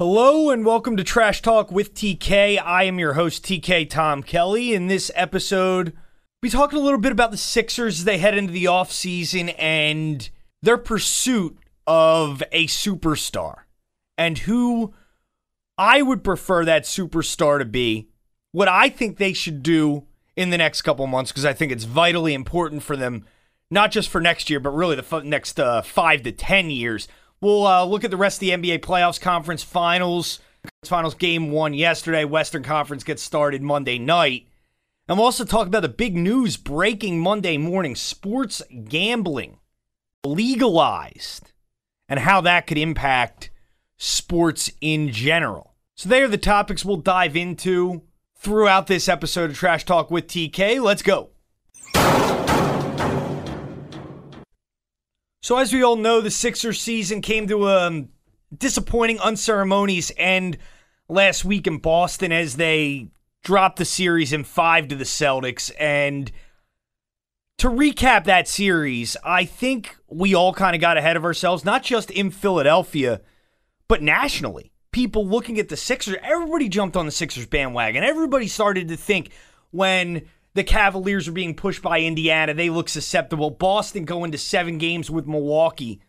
Hello and welcome to Trash Talk with TK. I am your host, TK Tom Kelly. In this episode, we talking a little bit about the Sixers as they head into the offseason and their pursuit of a superstar and who I would prefer that superstar to be. What I think they should do in the next couple months, because I think it's vitally important for them, not just for next year, but really the next uh, five to 10 years We'll uh, look at the rest of the NBA playoffs conference finals. Finals game one yesterday. Western Conference gets started Monday night. And we'll also talk about the big news breaking Monday morning sports gambling legalized and how that could impact sports in general. So, they are the topics we'll dive into throughout this episode of Trash Talk with TK. Let's go. So, as we all know, the Sixers season came to a um, disappointing, unceremonious end last week in Boston as they dropped the series in five to the Celtics. And to recap that series, I think we all kind of got ahead of ourselves, not just in Philadelphia, but nationally. People looking at the Sixers, everybody jumped on the Sixers bandwagon. Everybody started to think when the Cavaliers are being pushed by Indiana. They look susceptible. Boston going to seven games with Milwaukee.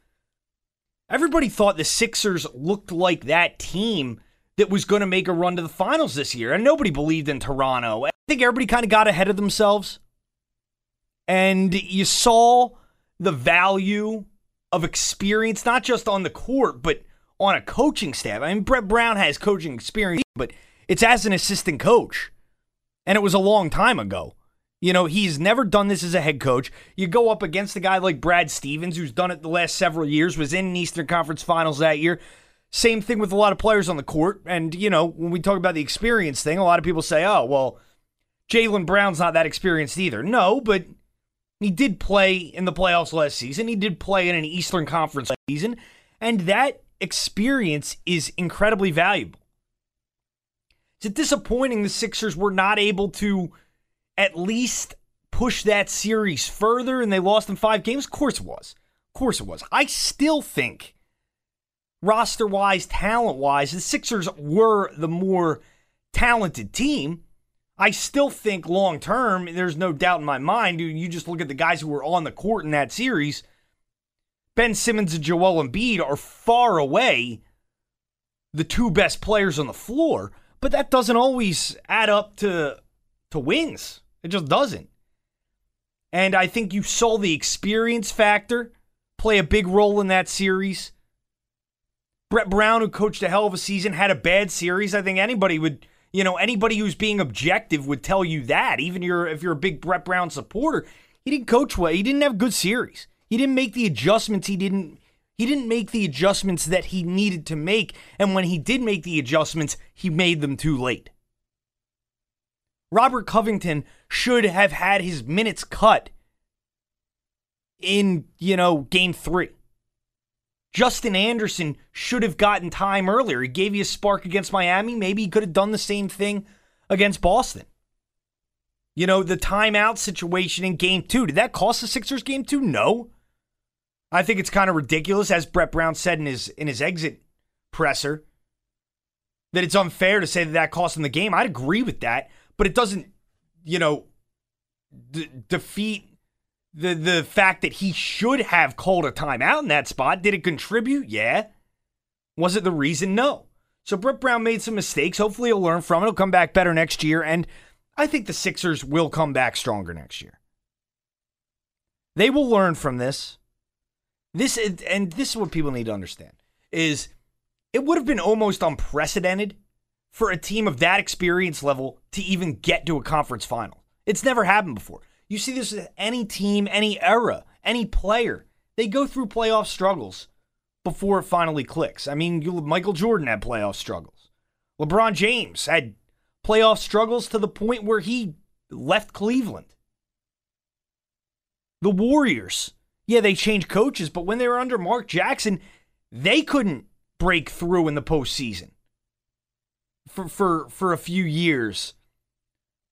Everybody thought the Sixers looked like that team that was going to make a run to the finals this year, and nobody believed in Toronto. I think everybody kind of got ahead of themselves. And you saw the value of experience, not just on the court, but on a coaching staff. I mean, Brett Brown has coaching experience, but it's as an assistant coach and it was a long time ago. You know, he's never done this as a head coach. You go up against a guy like Brad Stevens, who's done it the last several years, was in an Eastern Conference Finals that year. Same thing with a lot of players on the court. And, you know, when we talk about the experience thing, a lot of people say, oh, well, Jaylen Brown's not that experienced either. No, but he did play in the playoffs last season. He did play in an Eastern Conference season. And that experience is incredibly valuable. Is it disappointing the Sixers were not able to at least push that series further and they lost in five games? Of course it was. Of course it was. I still think, roster wise, talent wise, the Sixers were the more talented team. I still think long term, there's no doubt in my mind. You just look at the guys who were on the court in that series. Ben Simmons and Joel Embiid are far away the two best players on the floor. But that doesn't always add up to to wins. It just doesn't. And I think you saw the experience factor play a big role in that series. Brett Brown, who coached a hell of a season, had a bad series. I think anybody would, you know, anybody who's being objective would tell you that. Even you're, if you're a big Brett Brown supporter, he didn't coach well. He didn't have good series. He didn't make the adjustments he didn't he didn't make the adjustments that he needed to make, and when he did make the adjustments, he made them too late. Robert Covington should have had his minutes cut in, you know, game three. Justin Anderson should have gotten time earlier. He gave you a spark against Miami. Maybe he could have done the same thing against Boston. You know, the timeout situation in game two. Did that cost the Sixers game two? No. I think it's kind of ridiculous, as Brett Brown said in his in his exit presser, that it's unfair to say that that cost him the game. I'd agree with that, but it doesn't, you know, d- defeat the the fact that he should have called a timeout in that spot. Did it contribute? Yeah. Was it the reason? No. So Brett Brown made some mistakes. Hopefully he'll learn from it. He'll come back better next year. And I think the Sixers will come back stronger next year. They will learn from this. This is, and this is what people need to understand is it would have been almost unprecedented for a team of that experience level to even get to a conference final. It's never happened before. You see this with any team, any era, any player. They go through playoff struggles before it finally clicks. I mean, you, Michael Jordan had playoff struggles. LeBron James had playoff struggles to the point where he left Cleveland. The Warriors, yeah, they changed coaches, but when they were under Mark Jackson, they couldn't break through in the postseason for for for a few years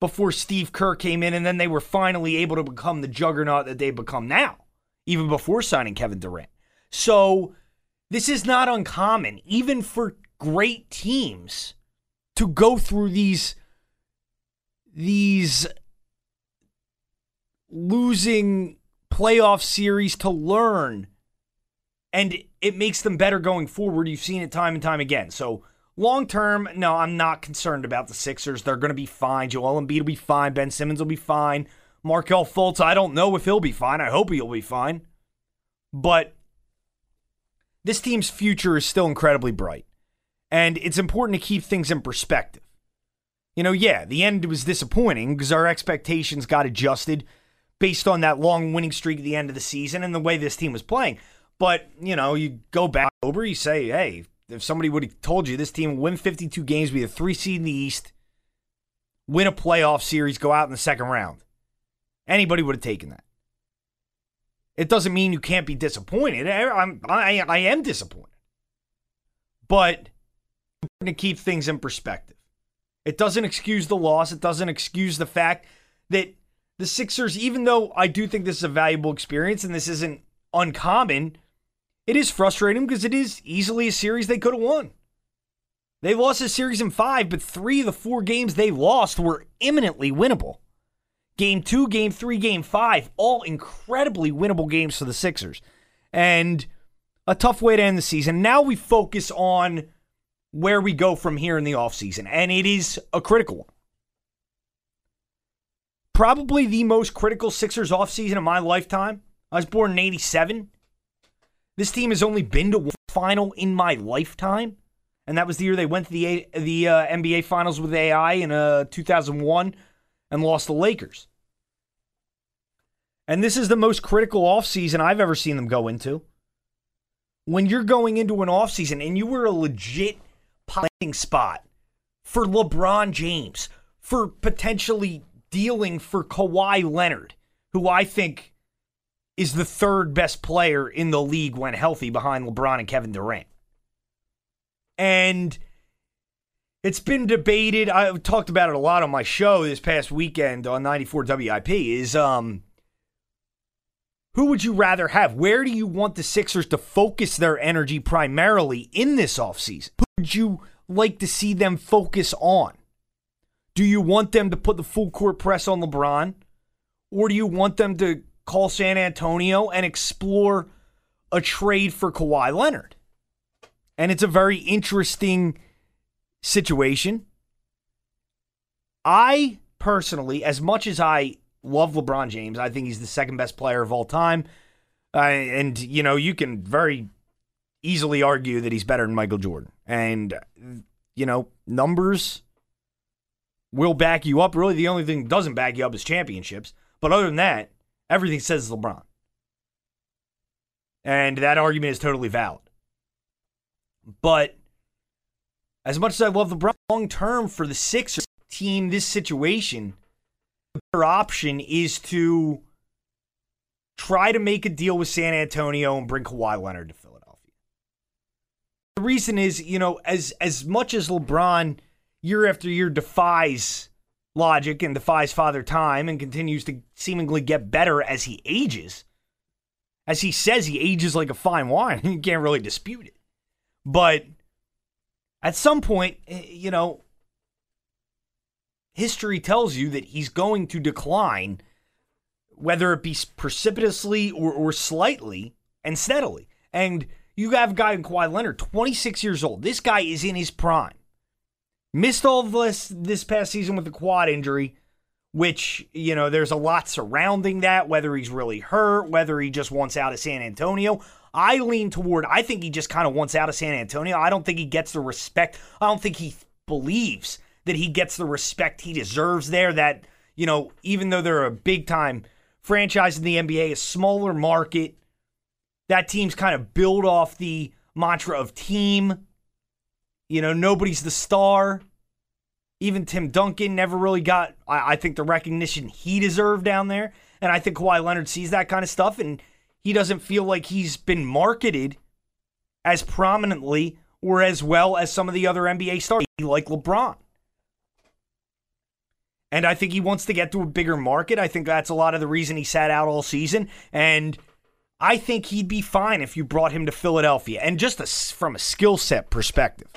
before Steve Kerr came in, and then they were finally able to become the juggernaut that they've become now, even before signing Kevin Durant. So this is not uncommon, even for great teams, to go through these these losing playoff series to learn and it makes them better going forward. You've seen it time and time again. So long term, no, I'm not concerned about the Sixers. They're going to be fine. Joel Embiid will be fine. Ben Simmons will be fine. Markelle Fultz, I don't know if he'll be fine. I hope he'll be fine. But this team's future is still incredibly bright. And it's important to keep things in perspective. You know, yeah, the end was disappointing because our expectations got adjusted based on that long winning streak at the end of the season and the way this team was playing. But, you know, you go back over, you say, hey, if somebody would have told you this team win 52 games, be a three seed in the East, win a playoff series, go out in the second round, anybody would have taken that. It doesn't mean you can't be disappointed. I'm, I, I am disappointed. But to keep things in perspective. It doesn't excuse the loss. It doesn't excuse the fact that the Sixers, even though I do think this is a valuable experience and this isn't uncommon, it is frustrating because it is easily a series they could have won. They lost a series in five, but three of the four games they lost were imminently winnable. Game two, game three, game five, all incredibly winnable games for the Sixers. And a tough way to end the season. Now we focus on where we go from here in the offseason, and it is a critical one. Probably the most critical Sixers offseason of my lifetime. I was born in 87. This team has only been to one final in my lifetime, and that was the year they went to the the uh, NBA Finals with AI in uh, 2001 and lost the Lakers. And this is the most critical offseason I've ever seen them go into. When you're going into an offseason and you were a legit playing spot for LeBron James, for potentially dealing for Kawhi Leonard, who I think is the third best player in the league when healthy behind LeBron and Kevin Durant. And it's been debated. I've talked about it a lot on my show this past weekend on 94 WIP is um who would you rather have? Where do you want the Sixers to focus their energy primarily in this offseason? Who would you like to see them focus on? Do you want them to put the full court press on LeBron? Or do you want them to call San Antonio and explore a trade for Kawhi Leonard. And it's a very interesting situation. I personally, as much as I love LeBron James, I think he's the second best player of all time. Uh, and, you know, you can very easily argue that he's better than Michael Jordan. And, you know, numbers will back you up. Really, the only thing that doesn't back you up is championships. But other than that, everything says LeBron. And that argument is totally valid. But as much as I love LeBron, long term for the Sixers team, this situation, the better option is to try to make a deal with San Antonio and bring Kawhi Leonard to Philadelphia. The reason is, you know, as as much as LeBron year after year defies logic and defies father time and continues to seemingly get better as he ages. As he says, he ages like a fine wine. you can't really dispute it. But at some point, eh, you know, history tells you that he's going to decline, whether it be precipitously or, or slightly and steadily. And You have a guy in Kawhi Leonard, 26 years old. This guy is in his prime. Missed all of this this past season with the quad injury, which, you know, there's a lot surrounding that, whether he's really hurt, whether he just wants out of San Antonio. I lean toward, I think he just kind of wants out of San Antonio. I don't think he gets the respect. I don't think he believes that he gets the respect he deserves there. That, you know, even though they're a big time franchise in the NBA, a smaller market, that team's kind of built off the mantra of team. You know, nobody's the star. Even Tim Duncan never really got, I, I think, the recognition he deserved down there. And I think Kawhi Leonard sees that kind of stuff, and he doesn't feel like he's been marketed as prominently or as well as some of the other NBA stars, like LeBron. And I think he wants to get to a bigger market. I think that's a lot of the reason he sat out all season. And I think he'd be fine if you brought him to Philadelphia. And just a, from a skill set perspective,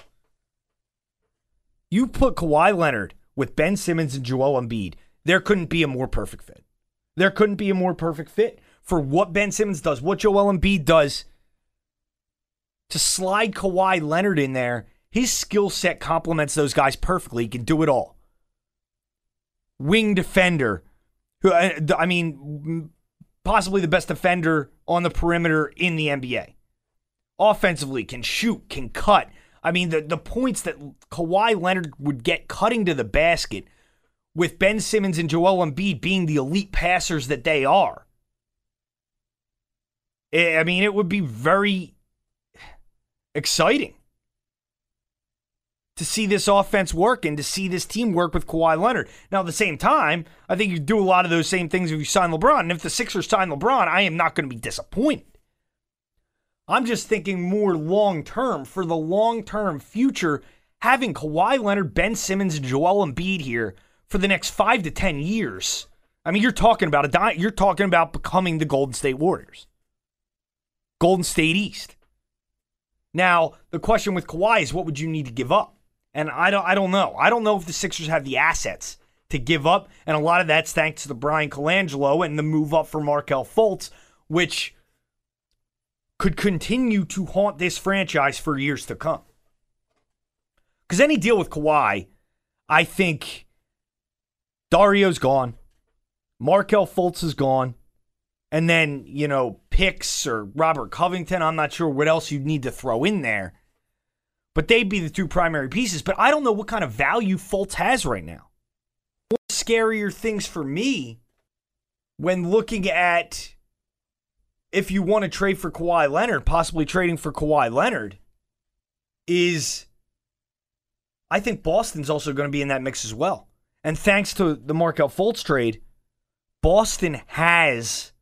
you put Kawhi Leonard with Ben Simmons and Joel Embiid, there couldn't be a more perfect fit. There couldn't be a more perfect fit for what Ben Simmons does, what Joel Embiid does. To slide Kawhi Leonard in there, his skill set complements those guys perfectly. He can do it all wing defender. Who uh, I mean, possibly the best defender on the perimeter in the NBA. Offensively, can shoot, can cut. I mean, the, the points that Kawhi Leonard would get cutting to the basket with Ben Simmons and Joel Embiid being the elite passers that they are. I mean, it would be very exciting to see this offense work and to see this team work with Kawhi Leonard. Now, at the same time, I think you do a lot of those same things if you sign LeBron. And if the Sixers sign LeBron, I am not going to be disappointed. I'm just thinking more long term for the long term future, having Kawhi Leonard, Ben Simmons, and Joel Embiid here for the next five to ten years. I mean, you're talking about a di- you're talking about becoming the Golden State Warriors, Golden State East. Now, the question with Kawhi is, what would you need to give up? And I don't I don't know. I don't know if the Sixers have the assets to give up. And a lot of that's thanks to the Bryan Colangelo and the move up for Markelle Fultz, which could continue to haunt this franchise for years to come. Because any deal with Kawhi, I think Dario's gone. Markelle Fultz is gone. And then, you know, picks or Robert Covington. I'm not sure what else you'd need to throw in there. But they'd be the two primary pieces. But I don't know what kind of value Fultz has right now. One scarier things for me when looking at if you want to trade for Kawhi Leonard, possibly trading for Kawhi Leonard, is I think Boston's also going to be in that mix as well. And thanks to the Markelle Fultz trade, Boston has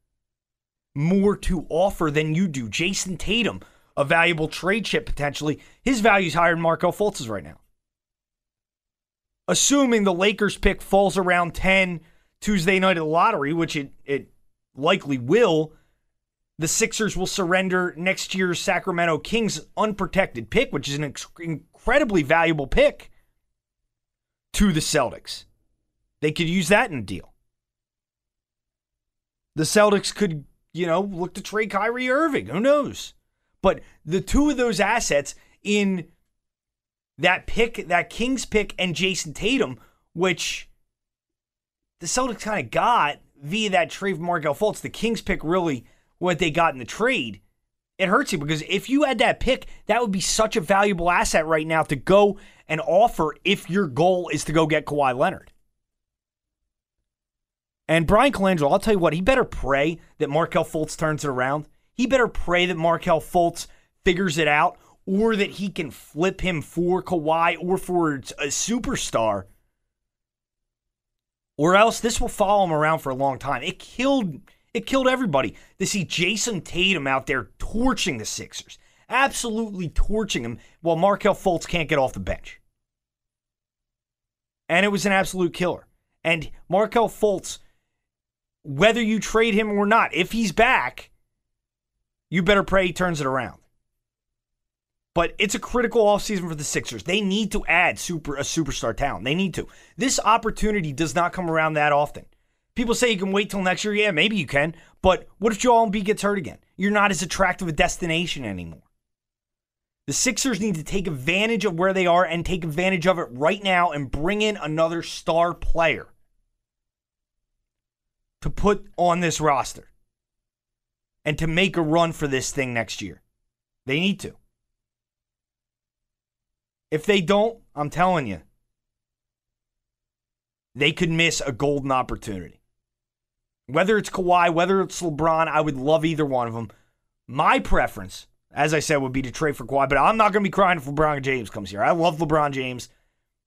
more to offer than you do. Jayson Tatum, a valuable trade chip potentially. His value is higher than Markelle Fultz's right now. Assuming the Lakers pick falls around 10 Tuesday night at the lottery, which it, it likely will, the Sixers will surrender next year's Sacramento Kings unprotected pick, which is an incredibly valuable pick, to the Celtics. They could use that in a deal. The Celtics could, you know, look to trade Kyrie Irving. Who knows? But the two of those assets in that pick, that Kings pick, and Jayson Tatum, which the Celtics kind of got via that trade for Markelle Fultz, the Kings pick really what they got in the trade. It hurts you because if you had that pick, that would be such a valuable asset right now to go and offer if your goal is to go get Kawhi Leonard. And Bryan Colangelo, I'll tell you what, he better pray that Markelle Fultz turns it around he better pray that Markelle Fultz figures it out or that he can flip him for Kawhi or for a superstar. Or else this will follow him around for a long time. It killed it killed everybody to see Jayson Tatum out there torching the Sixers. Absolutely torching them while Markelle Fultz can't get off the bench. And it was an absolute killer. And Markelle Fultz, whether you trade him or not, if he's back, you better pray he turns it around. But it's a critical offseason for the Sixers. They need to add super a superstar talent. They need to. This opportunity does not come around that often. People say you can wait till next year. Yeah, maybe you can. But what if Joel Embiid gets hurt again? You're not as attractive a destination anymore. The Sixers need to take advantage of where they are and take advantage of it right now and bring in another star player to put on this roster and to make a run for this thing next year. They need to. If they don't, I'm telling you, they could miss a golden opportunity. Whether it's Kawhi, whether it's LeBron, I would love either one of them. My preference, as I said, would be to trade for Kawhi, but I'm not going to be crying if LeBron James comes here. I love LeBron James.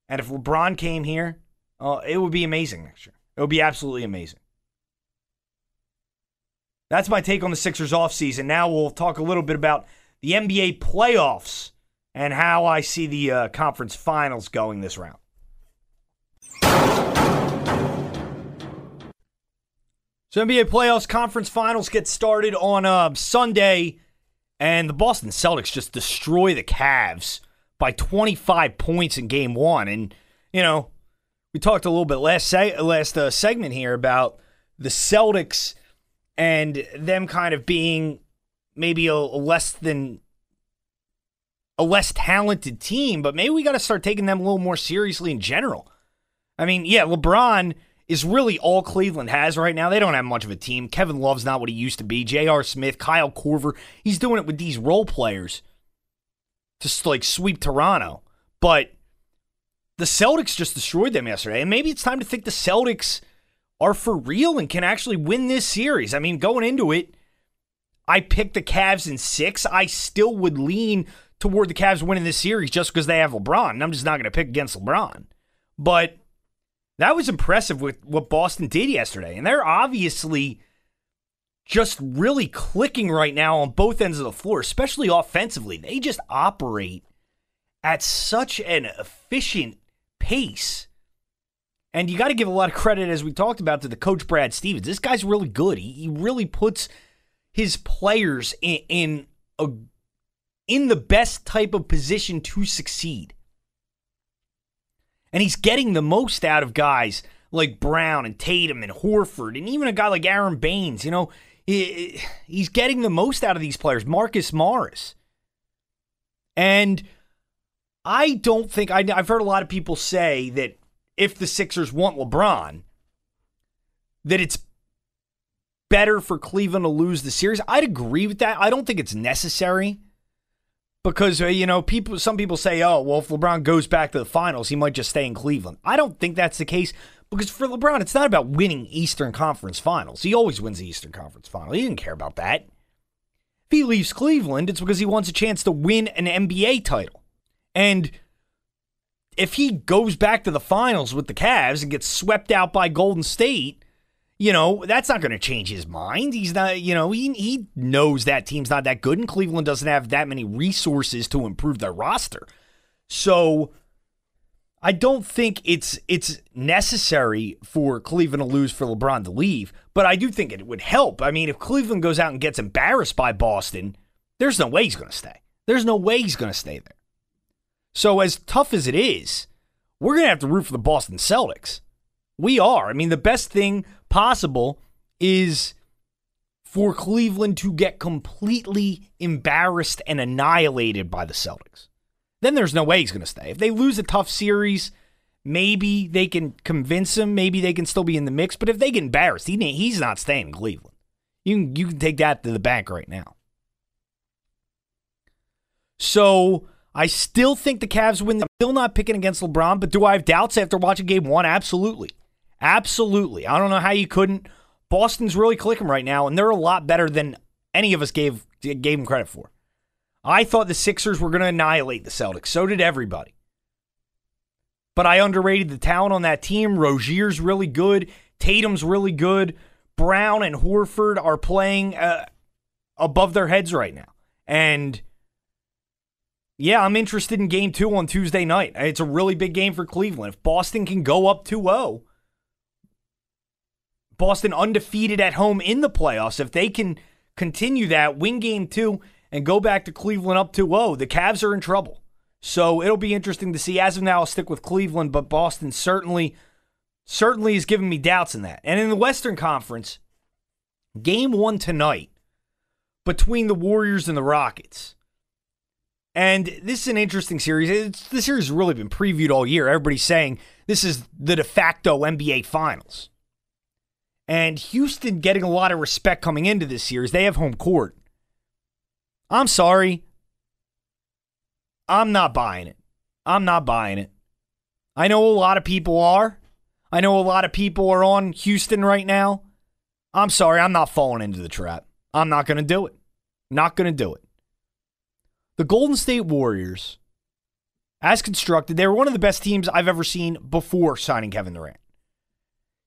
And if LeBron came here, uh, it would be amazing next year. It would be absolutely amazing. That's my take on the Sixers offseason. Now we'll talk a little bit about the NBA playoffs and how I see the uh, conference finals going this round. So NBA playoffs conference finals get started on uh, Sunday, and the Boston Celtics just destroy the Cavs by 25 points in Game One. And you know, we talked a little bit last se- last uh, segment here about the Celtics and them kind of being maybe a, a less than a less talented team, but maybe we got to start taking them a little more seriously in general. I mean, yeah, LeBron is really all Cleveland has right now. They don't have much of a team. Kevin Love's not what he used to be. J.R. Smith, Kyle Korver, he's doing it with these role players to like sweep Toronto. But the Celtics just destroyed them yesterday. And maybe it's time to think the Celtics are for real and can actually win this series. I mean, going into it, I picked the Cavs in six. I still would lean toward the Cavs winning this series just because they have LeBron. And I'm just not going to pick against LeBron. But that was impressive with what Boston did yesterday. And they're obviously just really clicking right now on both ends of the floor, especially offensively. They just operate at such an efficient pace. And you got to give a lot of credit, as we talked about, to the coach Brad Stevens. This guy's really good. He, he really puts his players in, in a in the best type of position to succeed. And he's getting the most out of guys like Brown and Tatum and Horford and even a guy like Aron Baynes. You know, he's getting the most out of these players. Marcus Morris. And I don't think, I, I've heard a lot of people say that if the Sixers want LeBron, that it's better for Cleveland to lose the series. I'd agree with that. I don't think it's necessary because uh, you know people some people say oh well if lebron goes back to the finals he might just stay in cleveland. I don't think that's the case because for lebron it's not about winning eastern conference finals. He always wins the eastern conference final he didn't care about that. If he leaves cleveland it's because he wants a chance to win an nba title. And if he goes back to the finals with the Cavs and gets swept out by Golden State, you know, that's not going to change his mind. He's not, you know, he, he knows that team's not that good, and Cleveland doesn't have that many resources to improve their roster. So I don't think it's it's necessary for Cleveland to lose for LeBron to leave, but I do think it would help. I mean, if Cleveland goes out and gets embarrassed by Boston, there's no way he's going to stay. There's no way he's going to stay there. So as tough as it is, we're going to have to root for the Boston Celtics. We are. I mean, the best thing possible is for Cleveland to get completely embarrassed and annihilated by the Celtics. Then there's no way he's going to stay. If they lose a tough series, maybe they can convince him. Maybe they can still be in the mix. But if they get embarrassed, he, he's not staying in Cleveland. You can, you can take that to the bank right now. So I still think the Cavs win. I'm still not picking against LeBron, but do I have doubts after watching game one? Absolutely. Absolutely. I don't know how you couldn't. Boston's really clicking right now, and they're a lot better than any of us gave gave them credit for. I thought the Sixers were going to annihilate the Celtics. So did everybody. But I underrated the talent on that team. Rozier's really good. Tatum's really good. Brown and Horford are playing uh, above their heads right now. And yeah, I'm interested in game two on Tuesday night. It's a really big game for Cleveland. If Boston can go up 2 0, Boston undefeated at home in the playoffs. If they can continue that, win game two, and go back to Cleveland up 2 0, the Cavs are in trouble. So it'll be interesting to see. As of now, I'll stick with Cleveland, but Boston certainly, certainly is giving me doubts in that. And in the Western Conference, game one tonight between the Warriors and the Rockets. And this is an interesting series. It's, the series has really been previewed all year. Everybody's saying this is the de facto NBA Finals. And Houston getting a lot of respect coming into this series. They have home court. I'm sorry. I'm not buying it. I'm not buying it. I know a lot of people are. I know a lot of people are on Houston right now. I'm sorry, I'm not falling into the trap. I'm not going to do it. Not going to do it. The Golden State Warriors, as constructed, they were one of the best teams I've ever seen before signing Kevin Durant.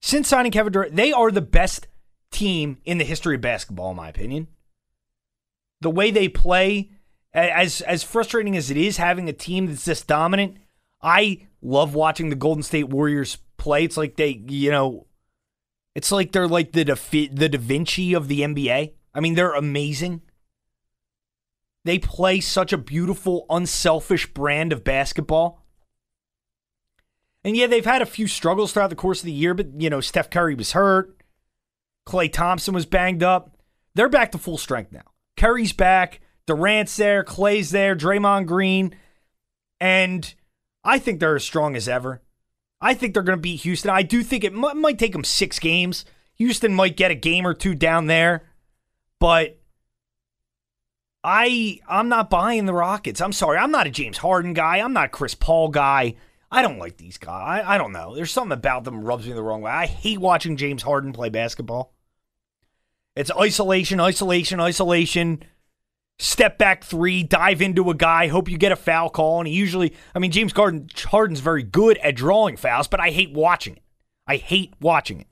Since signing Kevin Durant, they are the best team in the history of basketball, in my opinion. The way they play, as as frustrating as it is having a team that's this dominant, I love watching the Golden State Warriors play. It's like they, you know, it's like they're like the the Da Vinci of the NBA. I mean, they're amazing. They play such a beautiful, unselfish brand of basketball. And yeah, they've had a few struggles throughout the course of the year, but you know, Steph Curry was hurt. Klay Thompson was banged up. They're back to full strength now. Curry's back. Durant's there. Klay's there. Draymond Green. And I think they're as strong as ever. I think they're going to beat Houston. I do think it m- might take them six games. Houston might get a game or two down there, but I I'm not buying the Rockets. I'm sorry. I'm not a James Harden guy. I'm not a Chris Paul guy. I don't like these guys. I, I don't know. There's something about them rubs me the wrong way. I hate watching James Harden play basketball. It's isolation, isolation, isolation step back three, dive into a guy, hope you get a foul call. And he usually, I mean, James Harden, Harden's very good at drawing fouls, but I hate watching it. I hate watching it.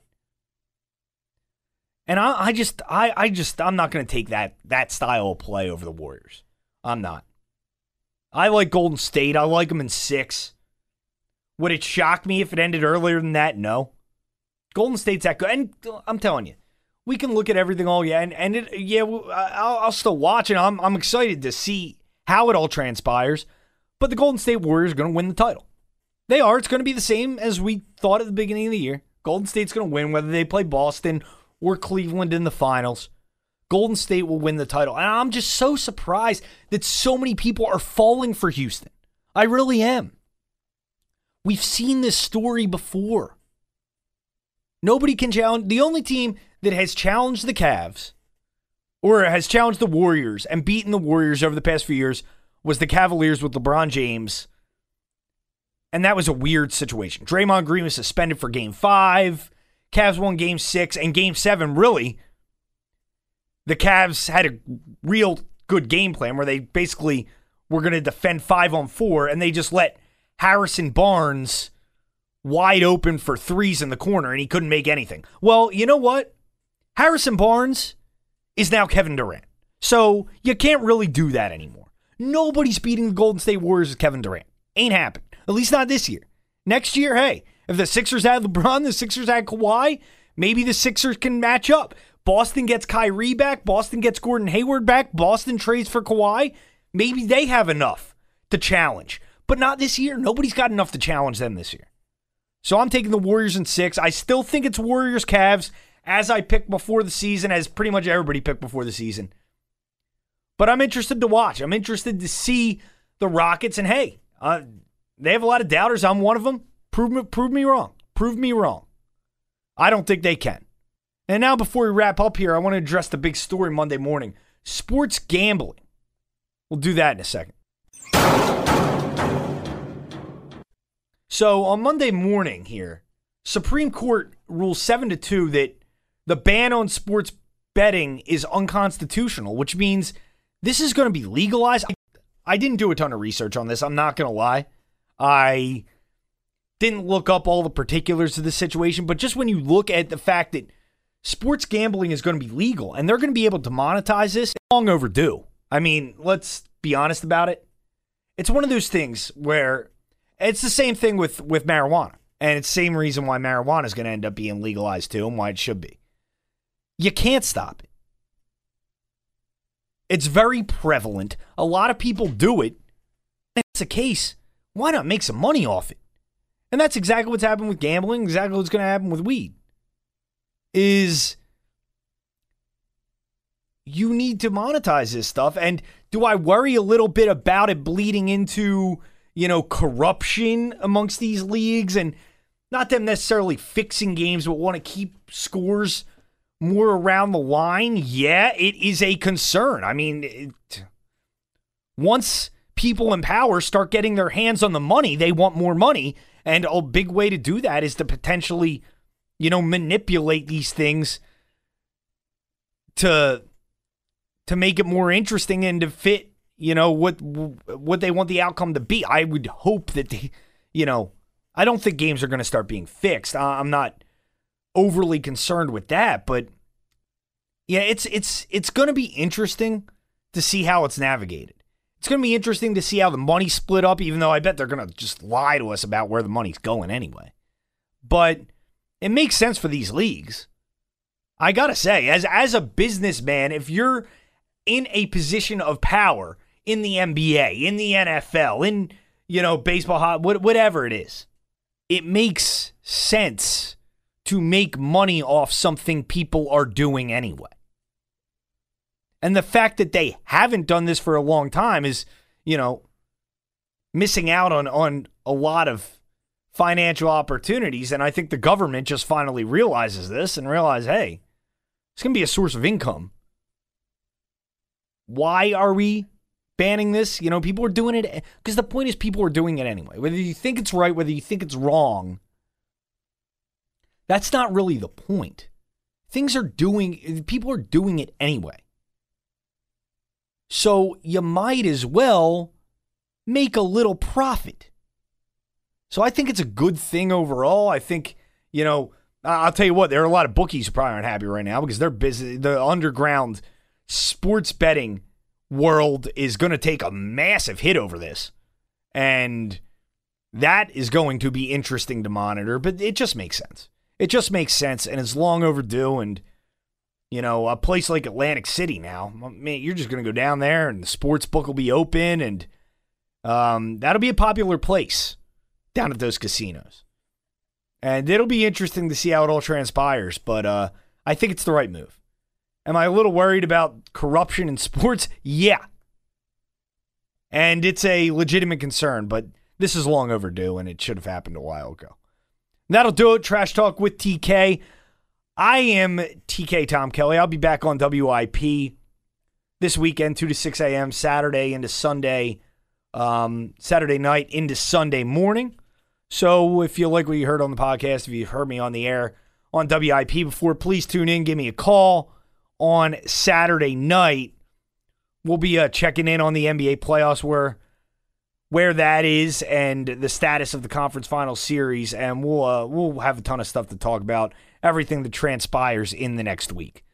And I, I just, I, I just, I'm not going to take that that style of play over the Warriors. I'm not. I like Golden State. I like them in six. Would it shock me if it ended earlier than that? No. Golden State's that good. And I'm telling you, we can look at everything all yeah, and, and it, yeah, I'll, I'll still watch it. I'm I'm excited to see how it all transpires. But the Golden State Warriors are going to win the title. They are. It's going to be the same as we thought at the beginning of the year. Golden State's going to win whether they play Boston or Cleveland in the finals. Golden State will win the title. And I'm just so surprised that so many people are falling for Houston. I really am. We've seen this story before. Nobody can challenge. The only team that has challenged the Cavs or has challenged the Warriors and beaten the Warriors over the past few years was the Cavaliers with LeBron James. And that was a weird situation. Draymond Green was suspended for game five. Cavs won game six and game seven, really. The Cavs had a real good game plan where they basically were going to defend five on four and they just let Harrison Barnes wide open for threes in the corner and he couldn't make anything. Well, you know what? Harrison Barnes is now Kevin Durant. So you can't really do that anymore. Nobody's beating the Golden State Warriors with Kevin Durant. Ain't happened. At least not this year. Next year, hey, if the Sixers had LeBron, the Sixers had Kawhi, maybe the Sixers can match up. Boston gets Kyrie back. Boston gets Gordon Hayward back. Boston trades for Kawhi. Maybe they have enough to challenge, but not this year. Nobody's got enough to challenge them this year. So I'm taking the Warriors in six. I still think it's Warriors Cavs as I picked before the season, as pretty much everybody picked before the season. But I'm interested to watch. I'm interested to see the Rockets. And hey, uh, they have a lot of doubters. I'm one of them. Prove me, prove me wrong. Prove me wrong. I don't think they can. And now, before we wrap up here, I want to address the big story Monday morning sports gambling. We'll do that in a second. So, on Monday morning here, Supreme Court rules 7 to 2 that the ban on sports betting is unconstitutional, which means this is going to be legalized. I didn't do a ton of research on this. I'm not going to lie. I didn't look up all the particulars of the situation, but just when you look at the fact that sports gambling is going to be legal and they're going to be able to monetize this, long overdue. I mean, let's be honest about it. It's one of those things where it's the same thing with with marijuana. And it's the same reason why marijuana is going to end up being legalized too and why it should be. You can't stop it. It's very prevalent. A lot of people do it. If it's a case, why not make some money off it? And that's exactly what's happened with gambling, exactly what's going to happen with weed. Is you need to monetize this stuff. And Do I worry a little bit about it bleeding into, you know, corruption amongst these leagues and not them necessarily fixing games, but want to keep scores more around the line? Yeah, it is a concern. I mean, it, once people in power start getting their hands on the money, they want more money. And a big way to do that is to potentially, you know, manipulate these things to to make it more interesting and to fit, you know, what what they want the outcome to be. I would hope that they, you know, I don't think games are going to start being fixed. I'm not overly concerned with that, but yeah, it's it's it's going to be interesting to see how it's navigated. It's going to be interesting to see how the money split up, even though I bet they're going to just lie to us about where the money's going anyway. But it makes sense for these leagues. I got to say, as, as a businessman, if you're in a position of power in the NBA, in the NFL, in, you know, baseball, whatever it is, it makes sense to make money off something people are doing anyway. And the fact that they haven't done this for a long time is, you know, missing out on on a lot of financial opportunities. And I think the government just finally realizes this and realize, hey, it's going to be a source of income. Why are we banning this? You know, people are doing it because the point is people are doing it anyway. Whether you think it's right, whether you think it's wrong, that's not really the point. Things are doing, people are doing it anyway. So you might as well make a little profit. So I think it's a good thing overall. I think, you know, I'll tell you what, there are a lot of bookies who probably aren't happy right now because they're busy. The underground sports betting world is going to take a massive hit over this. And that is going to be interesting to monitor, but it just makes sense. It just makes sense and it's long overdue. And you know, a place like Atlantic City now, man, you're just going to go down there and the sports book will be open and um, that'll be a popular place down at those casinos. And it'll be interesting to see how it all transpires, but uh, I think it's the right move. Am I a little worried about corruption in sports? Yeah. And it's a legitimate concern, but this is long overdue and it should have happened a while ago. That'll do it. Trash Talk with TK. I am TK Tom Kelly. I'll be back on WIP this weekend, 2 to 6 a.m., Saturday into Sunday, um, Saturday night into Sunday morning. So if you like what you heard on the podcast, if you've heard me on the air on WIP before, please tune in. Give me a call on Saturday night. We'll be uh, checking in on the NBA playoffs where where that is and the status of the conference final series, and we'll uh, we'll have a ton of stuff to talk about everything that transpires in the next week.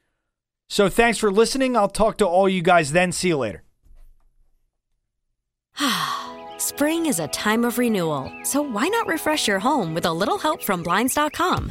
So thanks for listening. I'll talk to all you guys then. See you later. Spring is a time of renewal, so why not refresh your home with a little help from Blinds.com?